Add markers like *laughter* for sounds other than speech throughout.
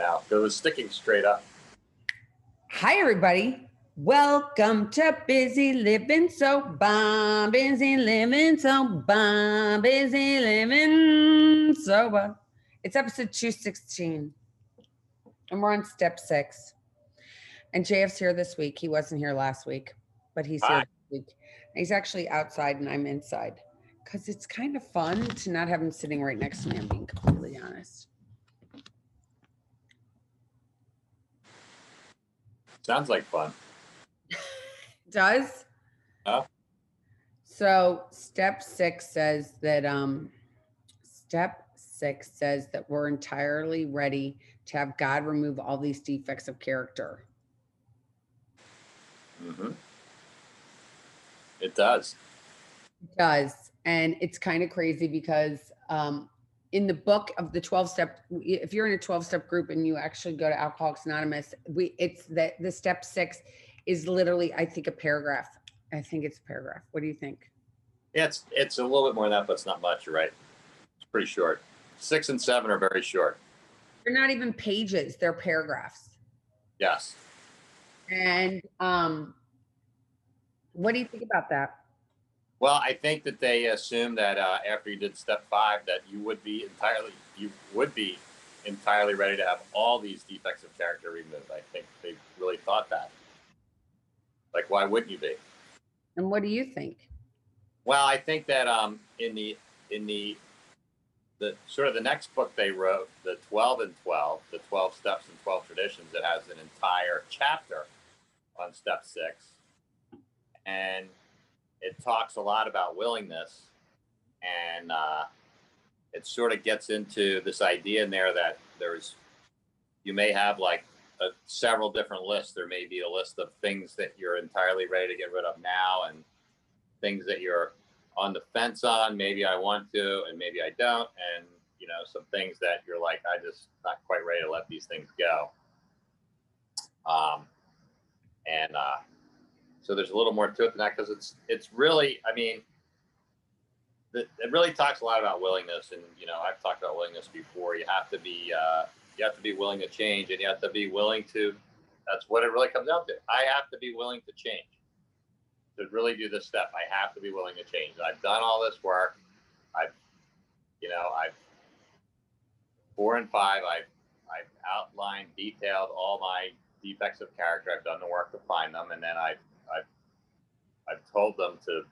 now. It was sticking straight up. Hi, everybody. Welcome to Busy Living So Bomb. Busy Living So Bomb. Busy Living so Sober. It's episode 216. And we're on step six. And JF's here this week. He wasn't here last week, but he's here this week. He's actually outside and I'm inside because it's kind of fun to not have him sitting right next to me. I'm being completely honest. Sounds like fun. *laughs* does. Oh. So step six says that um step six says that we're entirely ready to have God remove all these defects of character. hmm It does. It does. And it's kind of crazy because um in the book of the 12 step if you're in a 12 step group and you actually go to alcoholics anonymous we it's that the step six is literally i think a paragraph i think it's a paragraph what do you think Yeah, it's it's a little bit more than that, but it's not much. You're right. It's pretty short. Six and seven are very short. They're not even pages, they're paragraphs. Yes. And um what do you think about that? Well, I think that they assumed that uh, after you did step five, that you would be entirely you would be entirely ready to have all these defects of character removed. I think they really thought that. Like, why wouldn't you be? And what do you think? Well, I think that um, in the in the the sort of the next book they wrote, the twelve and twelve, the twelve steps and twelve traditions, it has an entire chapter on step six, and it talks a lot about willingness, and uh, it sort of gets into this idea in there that there's you may have like a, several different lists. There may be a list of things that you're entirely ready to get rid of now, and things that you're on the fence on. Maybe I want to, and maybe I don't. And you know, some things that you're like, I just not quite ready to let these things go. Um, and uh, so there's a little more to it than that because it's it's really, I mean, it really talks a lot about willingness. And you know, I've talked about willingness before. You have to be uh, you have to be willing to change, and you have to be willing to. That's what it really comes down to. I have to be willing to change to really do this step, I have to be willing to change. I've done all this work. I've, you know, I've four and five. I've I've outlined, detailed all my defects of character. I've done the work to find them, and then I've I've I've told them to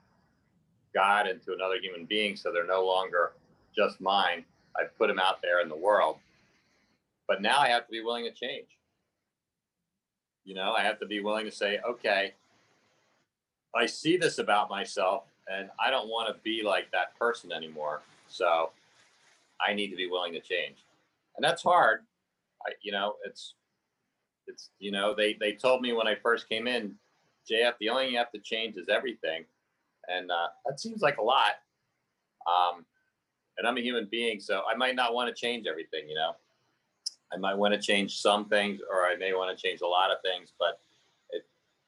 God and to another human being, so they're no longer just mine. I've put them out there in the world. But now I have to be willing to change. You know, I have to be willing to say, okay, I see this about myself and I don't want to be like that person anymore. So I need to be willing to change. And that's hard. I, you know, it's, it's, you know, they, they told me when I first came in, JF, the only thing you have to change is everything. And uh, that seems like a lot. Um, and I'm a human being, so I might not want to change everything, you know. I might want to change some things, or I may want to change a lot of things, but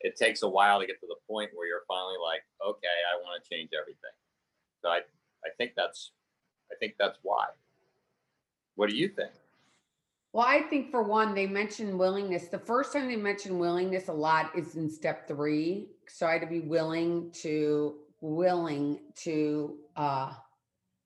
it takes a while to get to the point where you're finally like, okay, I want to change everything. So I, I think that's, I think that's why. What do you think? Well, I think for one, they mentioned willingness. The first time they mentioned willingness a lot is in step three. So I had to be willing to, willing to, uh,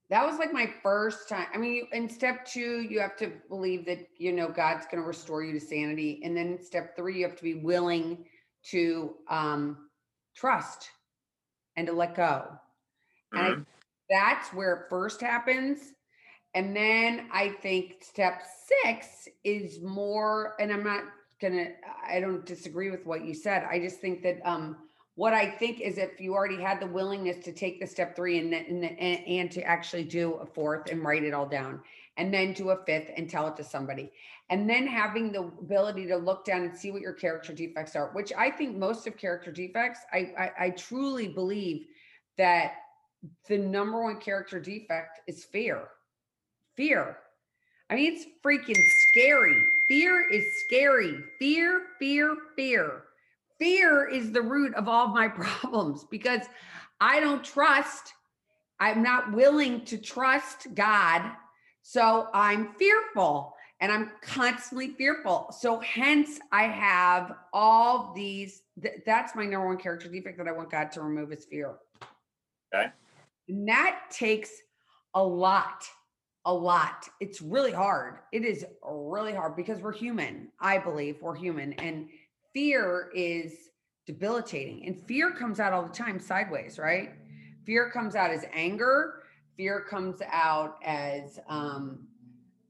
that was like my first time. I mean, in step two, you have to believe that, you know, God's going to restore you to sanity. And then in step three, you have to be willing to um, trust and to let go. And I, Mhm. that's where it first happens. And then I think step six is more, and I'm not gonna, I don't disagree with what you said. I just think that um, what I think is if you already had the willingness to take the step three and and, and to actually do a fourth and write it all down, and then do a fifth and tell it to somebody, and then having the ability to look down and see what your character defects are, which I think most of character defects, I I, I truly believe that the number one character defect is fear. Fear. I mean, it's freaking scary. Fear is scary. Fear, fear, fear. Fear is the root of all of my *laughs* problems because I don't trust. I'm not willing to trust God. So I'm fearful. and I'm constantly fearful. So hence I have all these th- that's my number one character defect that I want God to remove is fear. Okay. And that takes a lot. A lot. It's really hard. It is really hard because we're human. I believe we're human and fear is debilitating. And fear comes out all the time sideways, right? Fear comes out as anger, fear comes out as um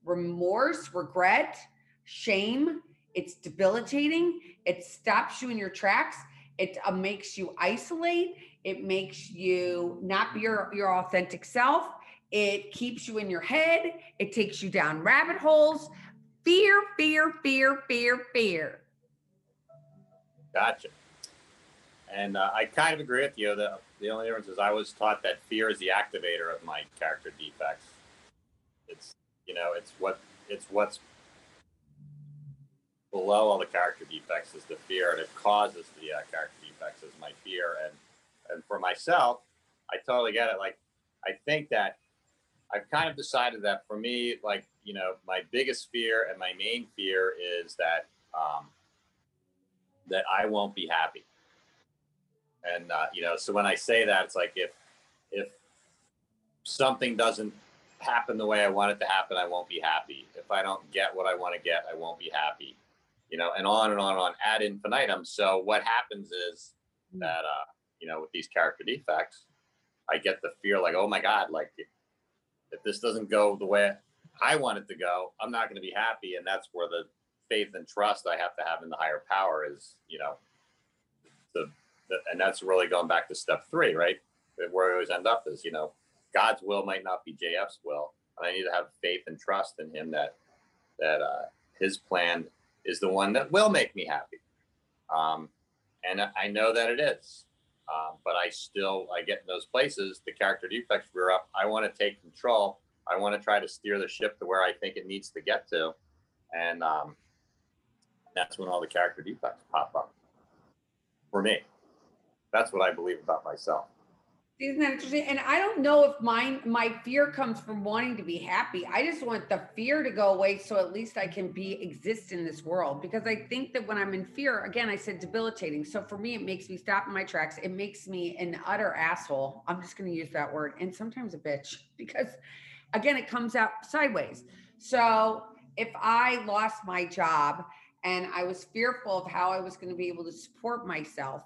remorse, regret, shame. It's debilitating. It stops you in your tracks. It uh, makes you isolate. It makes you not be your, your authentic self. It keeps you in your head. It takes you down rabbit holes. Fear, fear, fear, fear, fear. Gotcha. And uh, I kind of agree with you. The, the only difference is I was taught that fear is the activator of my character defects. It's you know, it's what it's what's below all the character defects is the fear, and it causes the uh, character defects is my fear. And and for myself, I totally get it. Like I think that I've kind of decided that for me, like you know, my biggest fear and my main fear is that um, that I won't be happy. And uh, you know, so when I say that, it's like if if something doesn't happen the way I want it to happen, I won't be happy. If I don't get what I want to get, I won't be happy. You know, and on and on and on ad infinitum. So what happens is Mm. that uh, you know, with these character defects, I get the fear like, oh my God, like if, this doesn't go the way I want it to go, I'm not going to be happy. And that's where the faith and trust I have to have in the higher power is, you know, the, the and that's really going back to step three, right? Where I always end up is, you know, God's will might not be JF's will. And I need to have faith and trust in him that that uh, his plan is the one that will make me happy. Um, and I know that it is. Um, but I still I get in those places, the character defects rear up. I want to take control. I want to try to steer the ship to where I think it needs to get to. And um, that's when all the character defects pop up. For me. That's what I believe about myself. Isn't that interesting? And I don't know if mine, my fear comes from wanting to be happy. I just want the fear to go away so at least I can be exist in this world. Because I think that when I'm in fear, again, I said debilitating. So for me, it makes me stop in my tracks. It makes me an utter asshole. I'm just going to use that word. And sometimes a bitch *laughs* because again, it comes out sideways. So if I lost my job and I was fearful of how I was going to be able to support myself,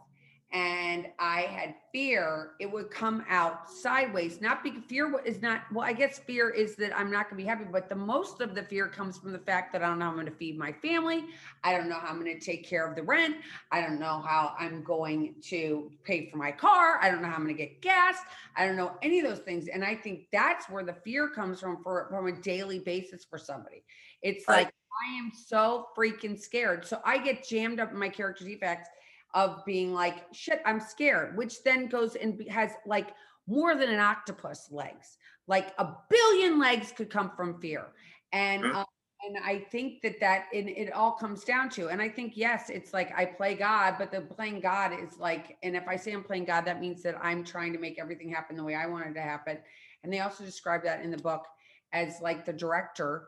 and I had fear, it would come out sideways. Not because fear is not, well, I guess fear is that I'm not going to be happy, but the most of the fear comes from the fact that I don't know how I'm going to feed my family. I don't know how I'm going to take care of the rent. I don't know how I'm going to pay for my car. I don't know how I'm going to get gas. I don't know any of those things. And I think that's where the fear comes from for from a daily basis for somebody. It's Right. like, I am so freaking scared. So I get jammed up in my character defects of being like, shit, I'm scared, which then goes and has like more than an octopus legs. Like a billion legs could come from fear. And Mhm. um, and I think that that it, it all comes down to, and I think yes, it's like I play God, but the playing God is like, and if I say I'm playing God, that means that I'm trying to make everything happen the way I want it to happen. And they also describe that in the book as like the director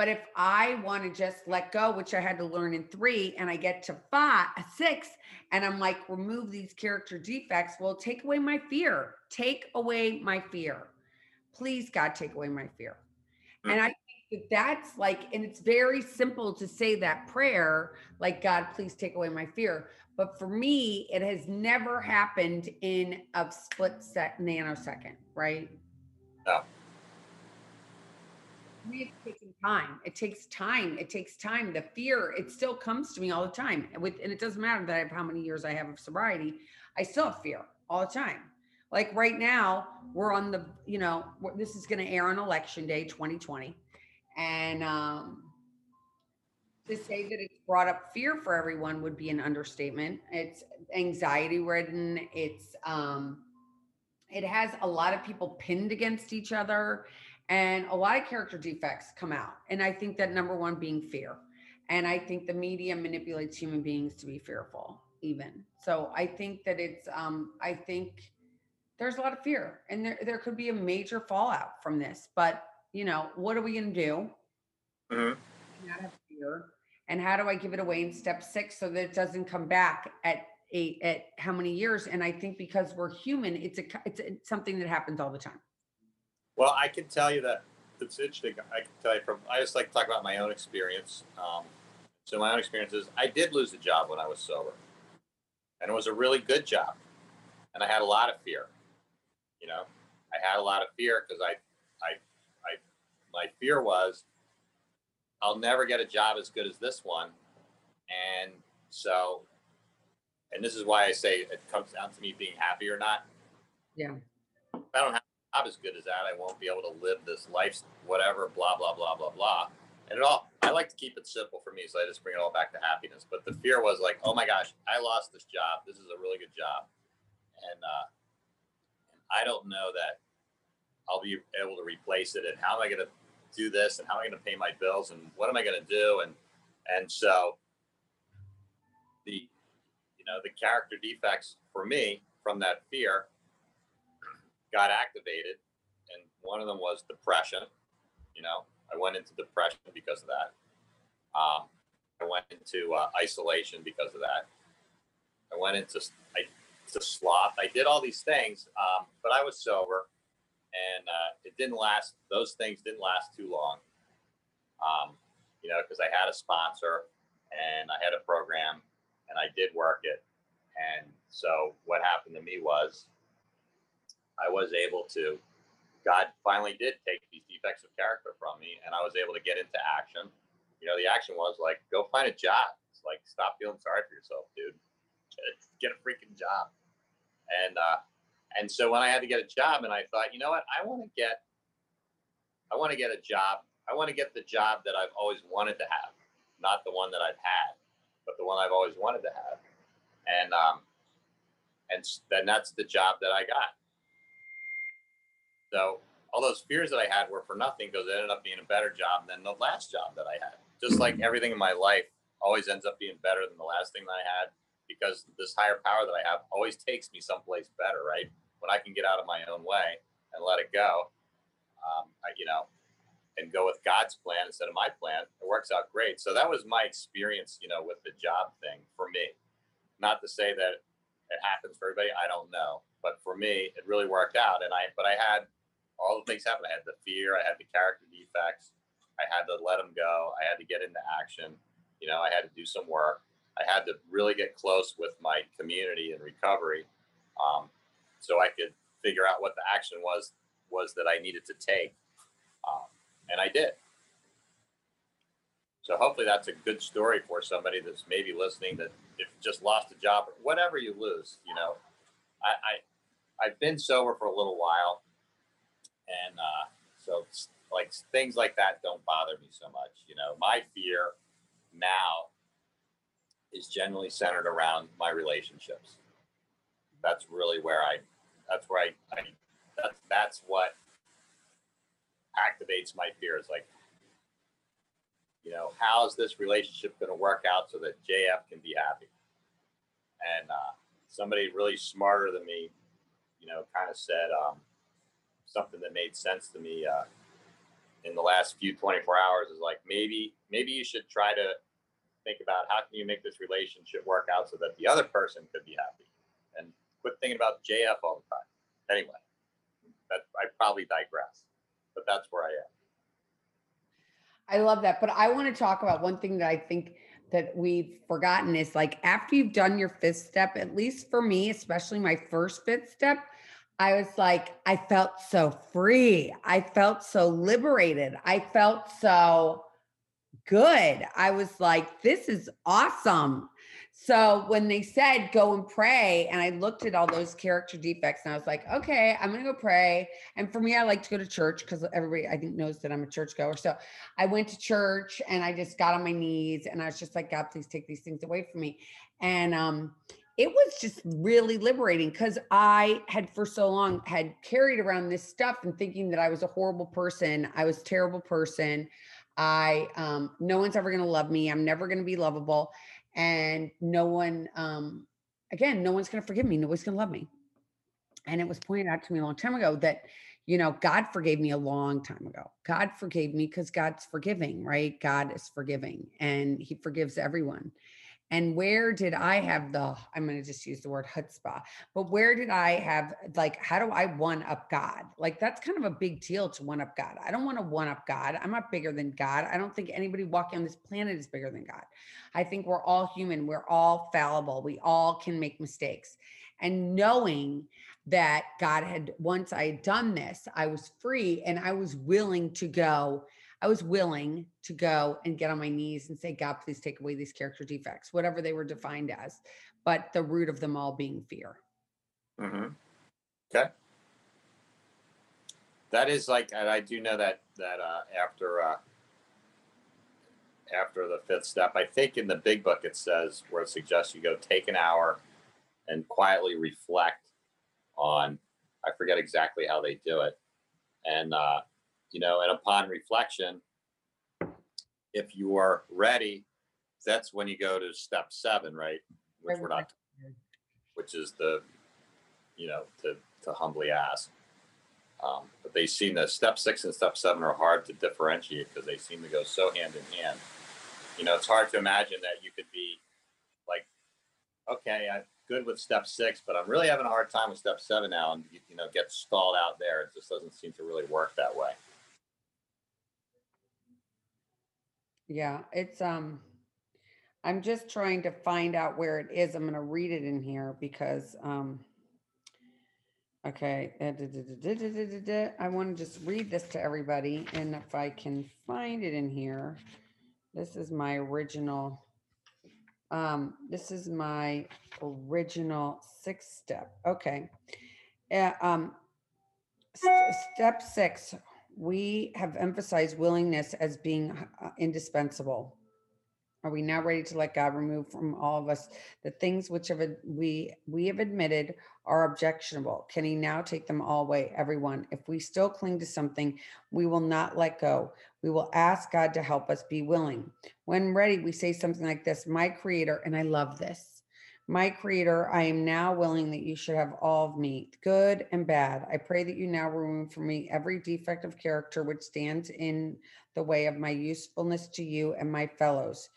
but if I want to just let go, which I had to learn in three, and I get to five, six, and I'm like, remove these character defects, well, take away my fear. Take away my fear. Please, God, take away my fear. Mm. And I think that that's like, and it's very simple to say that prayer, like, God, please take away my fear. But for me, it has never happened in a split sec nanosecond, right? No. For me, it's taking time. It takes time. It takes time. The fear, it still comes to me all the time. And With and it doesn't matter that I have how many years I have of sobriety, I still have fear all the time. Like right now, we're on the, you know, this is going to air on election day 2020. And um to say that it's brought up fear for everyone would be an understatement. It's anxiety ridden. It's um it has a lot of people pinned against each other and a lot of character defects come out. And I think that number one being fear. And I think the media manipulates human beings to be fearful, even. So I think that it's um I think there's a lot of fear and there, there could be a major fallout from this. But you know, what are we gonna do? Mhm. not have fear? And how do I give it away in step six so that it doesn't come back at eight, at how many years? And I think because we're human, it's a, it's, it's something that happens all the time. Well, I can tell you that it's interesting. I can tell you from, I just like to talk about my own experience. Um, so my own experience is I did lose a job when I was sober and it was a really good job. And I had a lot of fear, you know, I had a lot of fear because I, I, I, my fear was I'll never get a job as good as this one. And so, and this is why I say it comes down to me being happy or not. Yeah. If I don't have job as good as that, I won't be able to live this life, whatever, blah, blah, blah, blah, blah. And it all, I like to keep it simple for me. So I just bring it all back to happiness. But the fear was like, oh my gosh, I lost this job. This is a really good job. And, uh, I don't know that I'll be able to replace it. And how am I going to do this? And how am I going to pay my bills? And what am I going to do? And, and so the, you know, the character defects for me from that fear got activated. And one of them was depression. You know, I went into depression because of that. Um, I went into uh, isolation because of that. I went into I, to sloth. I did all these things, um, but I was sober, and uh, it didn't last. Those things didn't last too long. Um, you know, because I had a sponsor and I had a program, and I did work it. And so what happened to me was, I was able to. God finally did take these defects of character from me, and I was able to get into action. You know, the action was like, go find a job. It's like, stop feeling sorry for yourself, dude. Get, a freaking job. And uh, and so when I had to get a job, and I thought, you know what, I want to get, I want to get a job. I want to get the job that I've always wanted to have, not the one that I've had, but the one I've always wanted to have. And um, and then that's the job that I got. So all those fears that I had were for nothing because it ended up being a better job than the last job that I had. Just like everything in my life always ends up being better than the last thing that I had because this higher power that I have always takes me someplace better, right? When I can get out of my own way and let it go, um, I, you know, and go with God's plan instead of my plan, it works out great. So that was my experience, you know, with the job thing for me. Not to say that it happens for everybody, I don't know, but for me, it really worked out. And I, but I had all the things happen. I had the fear, I had the character defects, I had to let them go, I had to get into action. You know, I had to do some work. I had to really get close with my community and recovery, um, so I could figure out what the action was was that I needed to take, um, and I did. So hopefully that's a good story for somebody that's maybe listening that if just lost a job or whatever you lose, you know, I, I I've been sober for a little while, and uh, so like things like that don't bother me so much. You know, my fear now is generally centered around my relationships. That's really where I, that's where I, that's that's what activates my fears. Like, you know, how's this relationship going to work out so that JF can be happy? And uh, somebody really smarter than me, you know, kind of said um, something that made sense to me uh, in the last few 24 hours is like maybe maybe you should try to think about how can you make this relationship work out so that the other person could be happy and quit thinking about JF all the time. Anyway, that I probably digress, but that's where I am. I love that. But I want to talk about one thing that I think that we've forgotten is like after you've done your fifth step, at least for me, especially my first fifth step, I was like, I felt so free. I felt so liberated. I felt so good. I was like, this is awesome. So when they said go and pray, and I looked at all those character defects, and I was like, okay, I'm gonna go pray. And for me, I like to go to church because everybody I think knows that I'm a church goer. So I went to church and I just got on my knees and I was just like, God, please take these things away from me. And um, it was just really liberating because I had for so long had carried around this stuff and thinking that I was a horrible person. I was terrible person. I um, no one's ever gonna love me. I'm never gonna be lovable. And no one, um, again, no one's gonna forgive me. Nobody's gonna love me. And it was pointed out to me a long time ago that you know, God forgave me a long time ago. God forgave me because God's forgiving, right? God is forgiving and he forgives everyone. And where did I have the, I'm going to just use the word chutzpah, but where did I have, like, how do I one up God? Like, that's kind of a big deal to one up God. I don't want to one up God. I'm not bigger than God. I don't think anybody walking on this planet is bigger than God. I think we're all human. We're all fallible. We all can make mistakes. And knowing that God had, once I had done this, I was free and I was willing to go I was willing to go and get on my knees and say, God, please take away these character defects, whatever they were defined as, but the root of them all being fear. Mm-hmm. Okay. That is like, and I do know that that uh, after uh, after the fifth step, I think in the big book it says where it suggests you go take an hour and quietly reflect on. I forget exactly how they do it, and uh, you know, and upon reflection, if you are ready, that's when you go to step seven, right? Which we're not, which is the, you know, to, to humbly ask. Um, but they seem that step six and step seven are hard to differentiate because they seem to go so hand in hand. You know, it's hard to imagine that you could be like, okay, I'm good with step six, but I'm really having a hard time with step seven now, and you, you know, get stalled out there. It just doesn't seem to really work that way. Yeah, it's um I'm just trying to find out where it is. I'm going to read it in here because um okay, I want to just read this to everybody and if I can find it in here. This is my original um this is my original sixth step. Okay. Uh, um step 6 we have emphasized willingness as being uh, indispensable. Are we now ready to let God remove from all of us the things which have we we have admitted are objectionable? Can He now take them all away, everyone? If we still cling to something, we will not let go. We will ask God to help us be willing. When ready, we say something like this: "My Creator," and I love this. My Creator, I am now willing that you should have all of me, good and bad. I pray that you now remove from me every defect of character which stands in the way of my usefulness to you and my fellows.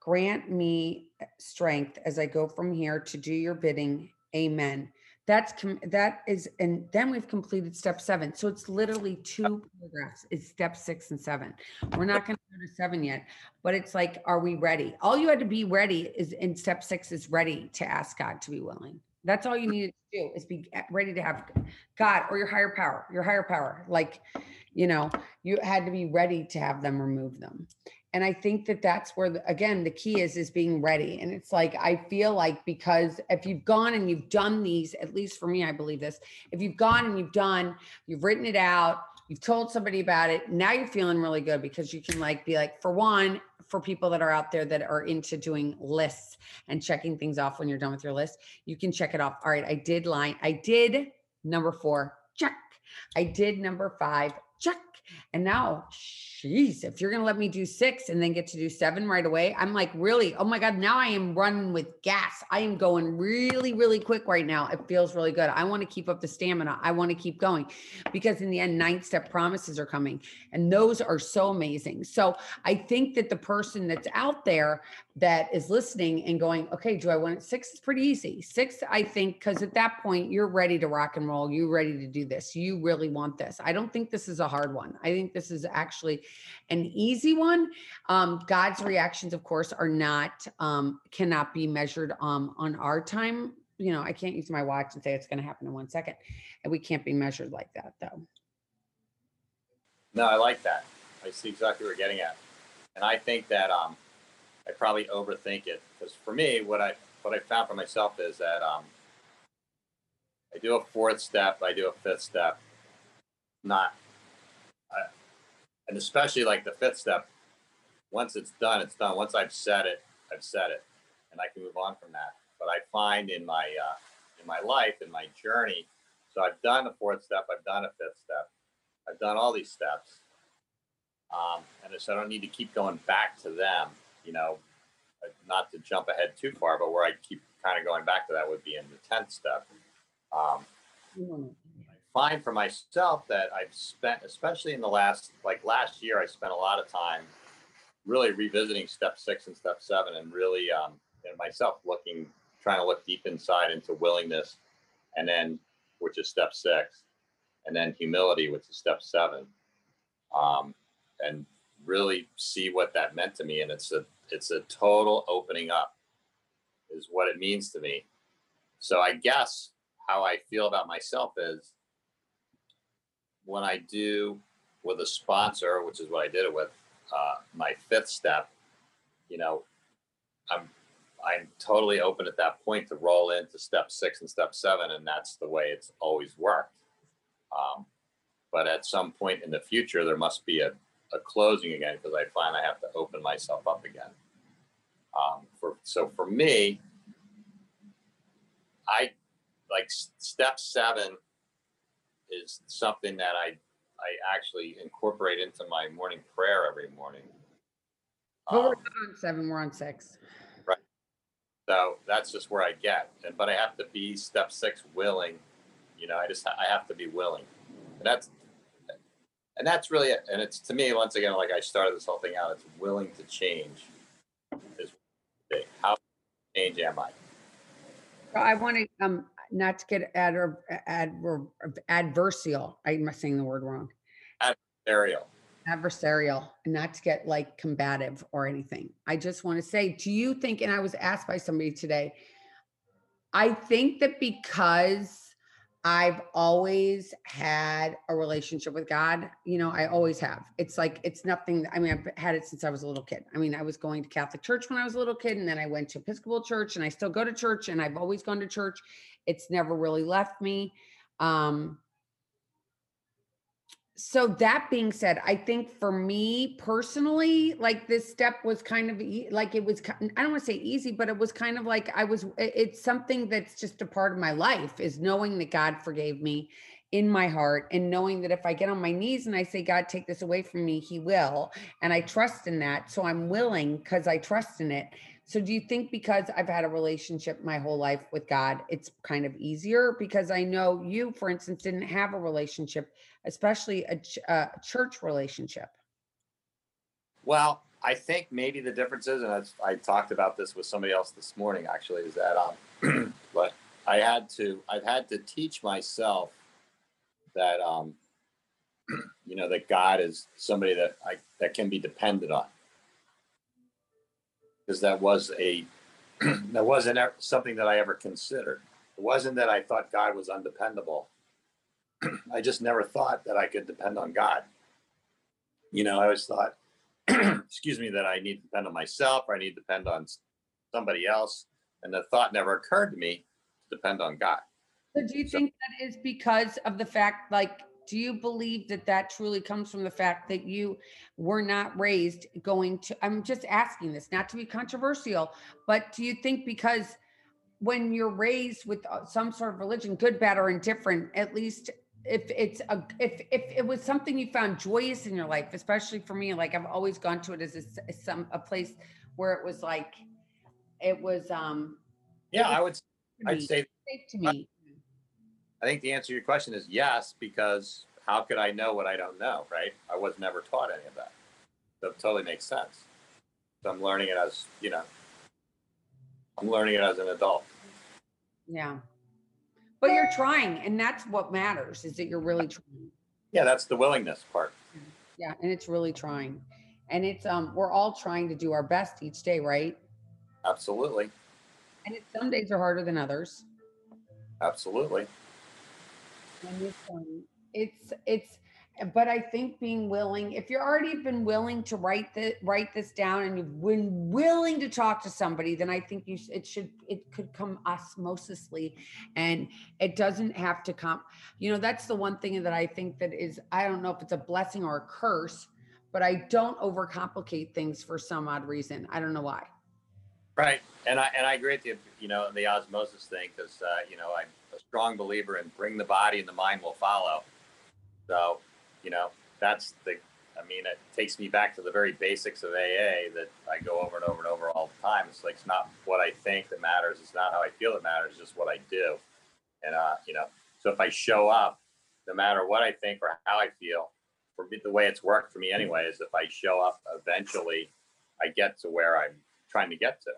Grant me eh, strength as I go from here to do your bidding. Amen. That's com- that is, and then we've completed step seven. So it's literally two oh. paragraphs. It's step six and seven. We're not going to go to seven yet, but it's like, are we ready? All you had to be ready is in step six is ready to ask God to be willing. That's all you needed to do is be eh, ready to have God or your higher power, your higher power. Like, you know, you had to be ready to have them remove them and i think that that's where the, again the key is is being ready. And it's like i feel like because if you've gone and you've done these at least for me i believe this if you've gone and you've done you've written it out you've told somebody about it now you're feeling really good because you can like be like for one for people that are out there that are into doing lists and checking things off when you're done with your list you can check it off. All right i did line i did number four check. I did number five check and now, jeez, if you're going to let me do six and then get to do seven right away, I'm like, really? Oh my God, now I am running with gas. I am going really, really quick right now. It feels really good. I want to keep up the stamina. I want to keep going because in the end, ninth step promises are coming and those are so amazing. So I think that the person that's out there that is listening and going, okay, do I want it? Six is pretty easy. Six, I think, because at that point, you're ready to rock and roll. You're ready to do this. You really want this. I don't think this is a hard one. I think this is actually an easy one. Um, God's reactions, of course, are not, um, cannot be measured um, on our time. You know, I can't use my watch and say it's going to happen in one second. And we can't be measured like that, though. No, I like that. I see exactly what you're getting at. And I think that, um, I probably overthink it because for me, what I what I found for myself is that um, I do a fourth step, I do a fifth step, not, and especially like the fifth step. Once it's done, it's done. Once I've said it, I've said it, and I can move on from that. But I find in my uh, in my life, in my journey, so I've done a fourth step, I've done a fifth step, I've done all these steps, um, and so I don't need to keep going back to them you know, uh, not to jump ahead too far, but where I keep kind of going back to that would be in the 10th step. Um, I find for myself that I've spent, especially in the last, like last year, I spent a lot of time really revisiting step six and step seven and really, um, and myself looking, trying to look deep inside into willingness and then, which is step six, and then humility, which is step seven. Um, and really see what that meant to me. And it's a, it's a total opening up is what it means to me. So I guess how I feel about myself is when I do with a sponsor, which is what I did it with, uh, my fifth step, you know, I'm I'm totally open at that point to roll into step six and step seven, and that's the way it's always worked. Um, but at some point in the future, there must be a, a closing again because I find I have to open myself up again. Um, for so for me, I like step seven is something that I I actually incorporate into my morning prayer every morning. But we're Um, not on seven, we're on six. Right. so that's just where I get, and but I have to be step six willing. You know, I just I have to be willing, and that's and that's really it. And it's to me once again like I started this whole thing out. It's willing to change. Is how change am I? Well, I want to, um, not to get ad, ad, adversarial, I'm saying the word wrong. Adversarial and not to get like combative or anything. I just want to say, do you think, and I was asked by somebody today, I think that because I've always had a relationship with God, you know, I always have. It's like, it's nothing, I mean, I've had it since I was a little kid. I mean, I was going to Catholic church when I was a little kid, and then I went to Episcopal church, and I still go to church, and I've always gone to church. It's never really left me. Um, so that being said, I think for me personally, like this step was kind of like it was, I don't want to say easy, but it was kind of like I was, it's something that's just a part of my life is knowing that God forgave me in my heart and knowing that if I get on my knees and I say, God, take this away from me, He will. And I trust in that. So I'm willing because I trust in it. So do you think because I've had a relationship my whole life with God, it's kind of easier? Because I know you, for instance, didn't have a relationship especially a, ch- a church relationship. Well, I think maybe the difference is, and that's, I talked about this with somebody else this morning. Actually, is that um, *clears throat* but I had to, I've had to teach myself that um, *clears throat* you know, that God is somebody that I that can be depended on, because that was a *clears throat* that wasn't ever- something that I ever considered. It wasn't that I thought God was undependable. *clears throat* I just never thought that I could depend on God. You know, I always thought *clears throat* excuse me, that I need to depend on myself or I need to depend on somebody else. And the thought never occurred to me to depend on God. So do you So- think that is because of the fact, like, do you believe that that truly comes from the fact that you were not raised going to, I'm just asking this, not to be controversial, but do you think because when you're raised with uh, some sort of religion, good, bad, or indifferent, at least if it's a if if it was something you found joyous in your life, especially for me, like I've always gone to it as a, as some a place where it was like it was um Yeah, I would I'd say safe to me. I think the answer to your question is yes, because how could I know what I don't know, right? I was never taught any of that. So it totally makes sense. So I'm learning it as, you know, I'm learning it as an adult. Yeah. But you're trying, and that's what matters is that you're really trying. Yeah, that's the willingness part. Yeah, and it's really trying. And it's um we're all trying to do our best each day, right? Absolutely. And it's some days are harder than others. Absolutely. And it's it's but I think being willing, if you're already been willing to write the write this down and you've been willing to talk to somebody, then I think you it should it could come osmosisly and it doesn't have to come. You know, that's the one thing that I think that is I don't know if it's a blessing or a curse, but I don't overcomplicate things for some odd reason. I don't know why. Right, and I and I agree with you. You know, the osmosis thing, because uh, you know a strong believer in bring the body and the mind will follow. So, you know, that's the. I mean, it takes me back to the very basics of AA that I go over and over and over all the time. It's like it's not what I think that matters. It's not how I feel that matters. It's just what I do. And uh, you know, so if I show up no matter what I think or how I feel, for me, the way it's worked for me anyway is if I show up, eventually I get to where I'm trying to get to.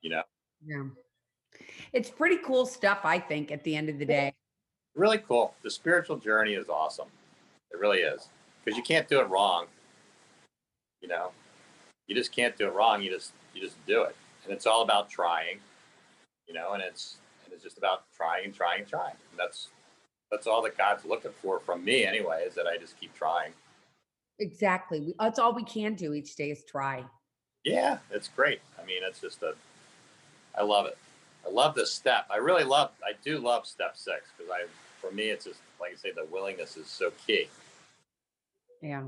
You know, Yeah. It's pretty cool stuff, I think, at the end of the day. really cool. The spiritual journey is awesome. It really is because you can't do it wrong. You know, you just can't do it wrong. You just you just do it, and it's all about trying. You know, and it's and it's just about trying and trying and trying. And that's that's all that God's looking for from me anyway. Is that I just keep trying. Exactly. We, that's all we can do each day is try. Yeah, it's great. I mean, it's just a. I love it. I love this step. I really love. I do love step six because I, for me, it's just like I say, the willingness is so key. Yeah.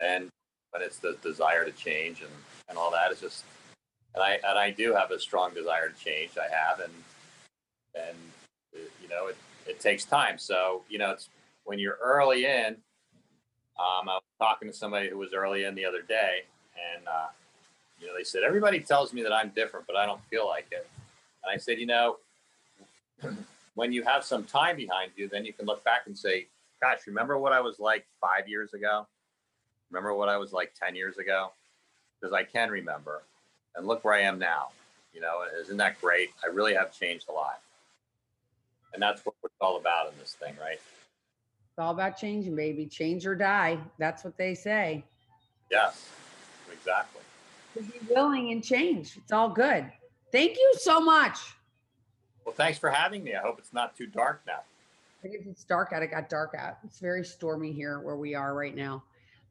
and but it's the desire to change and and all that is just and I and I do have a strong desire to change. I have and and you know it it takes time. So you know it's when you're early in. Um, I was talking to somebody who was early in the other day, and uh, you know they said everybody tells me that I'm different, but I don't feel like it. And I said, you know, when you have some time behind you, then you can look back and say, gosh, remember what I was like five years ago? Remember what I was like 10 years ago? Because I can remember. And look where I am now. You know, isn't that great? I really have changed a lot. And that's what it's all about in this thing, right? It's all about changing, baby. Change or die. That's what they say. Yes, exactly. To be willing and change. It's all good. Thank you so much. Well, thanks for having me. I hope it's not too dark now. It's dark out. It got dark out. It's very stormy here where we are right now.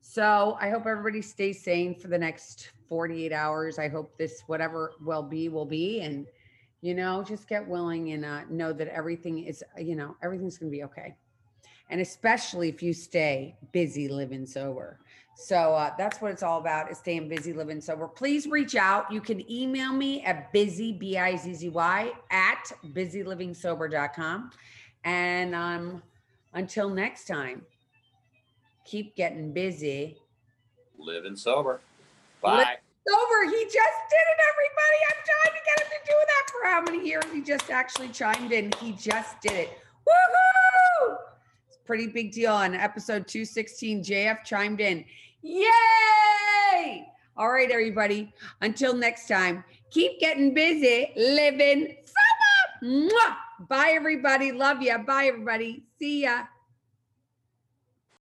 So I hope everybody stays sane for the next 48 hours. I hope this, whatever will be, will be. And, you know, just get willing and uh, know that everything is, you know, everything's going to be okay. And especially if you stay busy living sober. So uh, that's what it's all about is staying busy, living sober. Please reach out. You can email me at busy, B-I-Z-Z-Y, at busylivingsober.com. And um, until next time, keep getting busy. Living sober. Bye. Sober, he just did it, everybody. I'm trying to get him to do that for how many years? He just actually chimed in. He just did it. Woohoo! Pretty big deal. On episode 216, JF chimed in. Yay! All right, everybody. Until next time, keep getting busy, living sober. Mwah! Bye, everybody. Love ya. Bye, everybody. See ya.